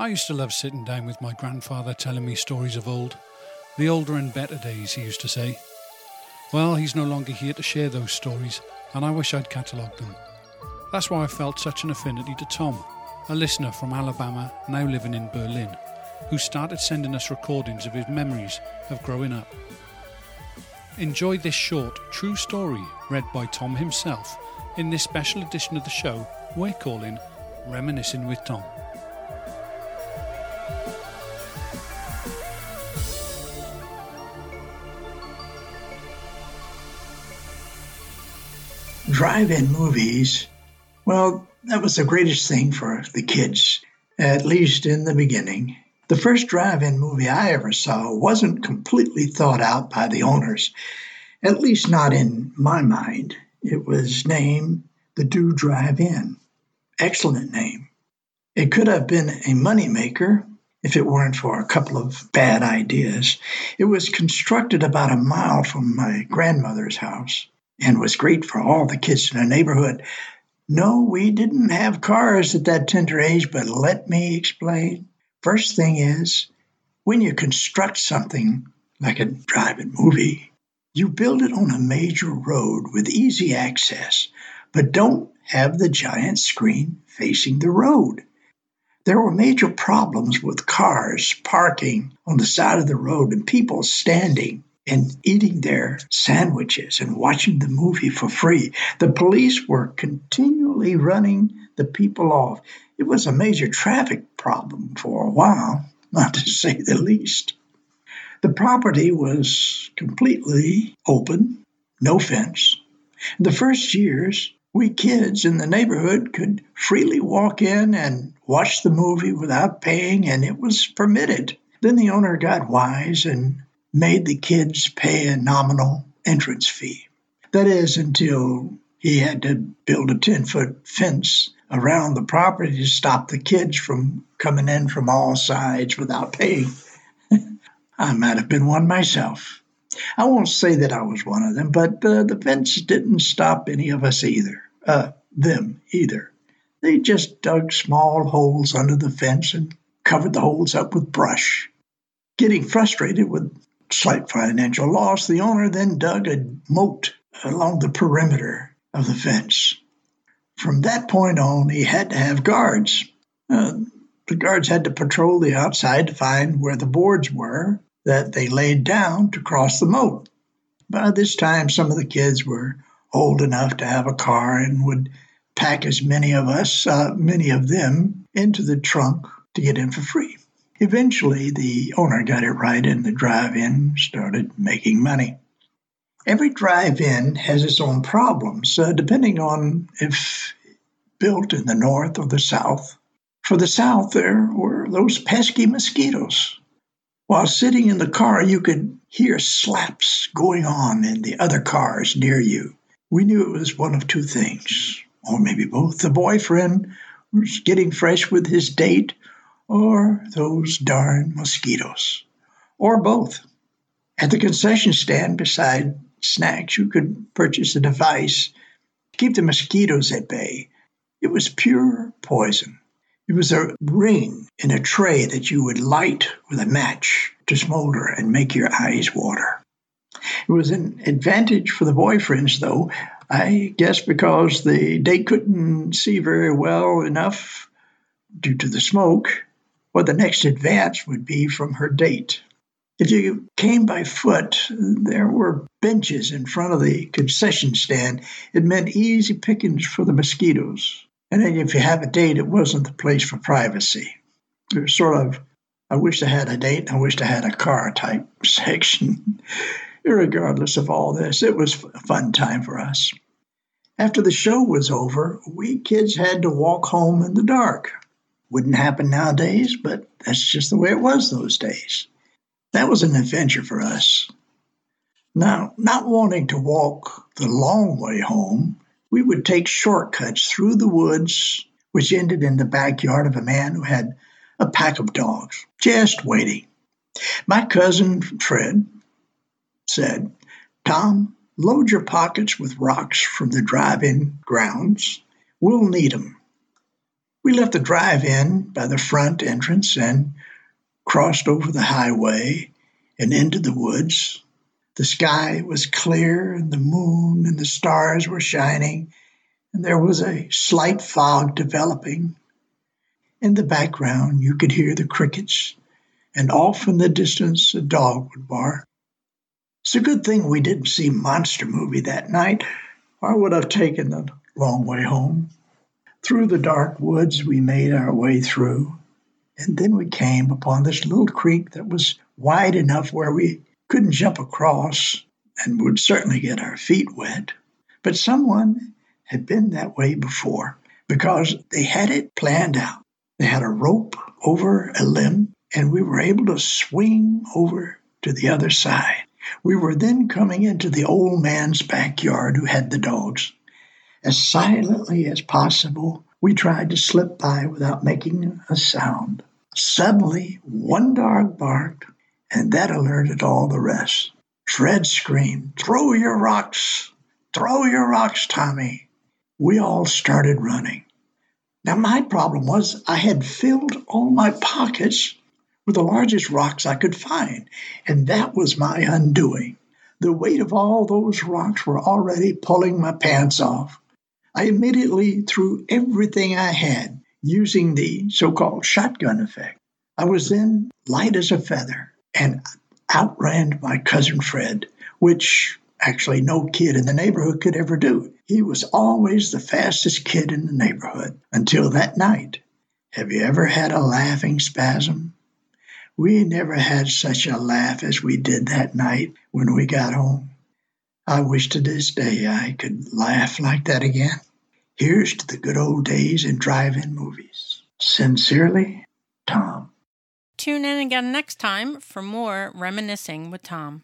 I used to love sitting down with my grandfather telling me stories of old. The older and better days, he used to say. Well, he's no longer here to share those stories, and I wish I'd catalogued them. That's why I felt such an affinity to Tom, a listener from Alabama now living in Berlin, who started sending us recordings of his memories of growing up. Enjoy this short, true story read by Tom himself in this special edition of the show we're calling Reminiscing with Tom. Drive in movies, well, that was the greatest thing for the kids, at least in the beginning. The first drive in movie I ever saw wasn't completely thought out by the owners, at least not in my mind. It was named the Do Drive In. Excellent name. It could have been a moneymaker if it weren't for a couple of bad ideas. It was constructed about a mile from my grandmother's house and was great for all the kids in the neighborhood. No, we didn't have cars at that tender age, but let me explain. First thing is, when you construct something like a drive-in movie, you build it on a major road with easy access, but don't have the giant screen facing the road. There were major problems with cars parking on the side of the road and people standing and eating their sandwiches and watching the movie for free. The police were continually running the people off. It was a major traffic problem for a while, not to say the least. The property was completely open, no fence. In the first years, we kids in the neighborhood could freely walk in and watch the movie without paying, and it was permitted. Then the owner got wise and made the kids pay a nominal entrance fee. That is, until he had to build a 10 foot fence around the property to stop the kids from coming in from all sides without paying. I might have been one myself. I won't say that I was one of them, but uh, the fence didn't stop any of us either. Uh, them either. They just dug small holes under the fence and covered the holes up with brush. Getting frustrated with slight financial loss, the owner then dug a moat along the perimeter of the fence. From that point on, he had to have guards. Uh, the guards had to patrol the outside to find where the boards were that they laid down to cross the moat. By this time, some of the kids were old enough to have a car and would pack as many of us, uh, many of them, into the trunk to get in for free. Eventually, the owner got it right and the drive in started making money. Every drive in has its own problems, uh, depending on if built in the north or the south. For the south, there were those pesky mosquitoes. While sitting in the car, you could hear slaps going on in the other cars near you. We knew it was one of two things, or maybe both. The boyfriend was getting fresh with his date, or those darn mosquitoes, or both. At the concession stand beside snacks, you could purchase a device to keep the mosquitoes at bay. It was pure poison. It was a ring in a tray that you would light with a match to smolder and make your eyes water. It was an advantage for the boyfriends, though, I guess because the they couldn't see very well enough due to the smoke what the next advance would be from her date. If you came by foot, there were benches in front of the concession stand. It meant easy pickings for the mosquitoes. And then if you have a date, it wasn't the place for privacy. It was sort of, I wish I had a date, I wish I had a car type section. Regardless of all this, it was a fun time for us. After the show was over, we kids had to walk home in the dark. Wouldn't happen nowadays, but that's just the way it was those days. That was an adventure for us. Now, not wanting to walk the long way home, we would take shortcuts through the woods, which ended in the backyard of a man who had a pack of dogs, just waiting. My cousin Fred said, Tom, load your pockets with rocks from the drive in grounds. We'll need 'em." We left the drive in by the front entrance and crossed over the highway and into the woods. The sky was clear, and the moon and the stars were shining, and there was a slight fog developing. In the background, you could hear the crickets, and off in the distance, a dog would bark. It's a good thing we didn't see Monster Movie that night, or I would have taken the long way home. Through the dark woods, we made our way through, and then we came upon this little creek that was wide enough where we couldn't jump across and would certainly get our feet wet. But someone had been that way before because they had it planned out. They had a rope over a limb, and we were able to swing over to the other side. We were then coming into the old man's backyard who had the dogs. As silently as possible, we tried to slip by without making a sound. Suddenly, one dog barked, and that alerted all the rest. Fred screamed, Throw your rocks! Throw your rocks, Tommy! We all started running. Now, my problem was I had filled all my pockets with the largest rocks I could find, and that was my undoing. The weight of all those rocks were already pulling my pants off. I immediately threw everything I had, using the so called shotgun effect. I was then light as a feather and outran my cousin Fred, which actually no kid in the neighborhood could ever do. He was always the fastest kid in the neighborhood until that night. Have you ever had a laughing spasm? We never had such a laugh as we did that night when we got home. I wish to this day I could laugh like that again. Here's to the good old days in drive in movies. Sincerely, Tom. Tune in again next time for more Reminiscing with Tom.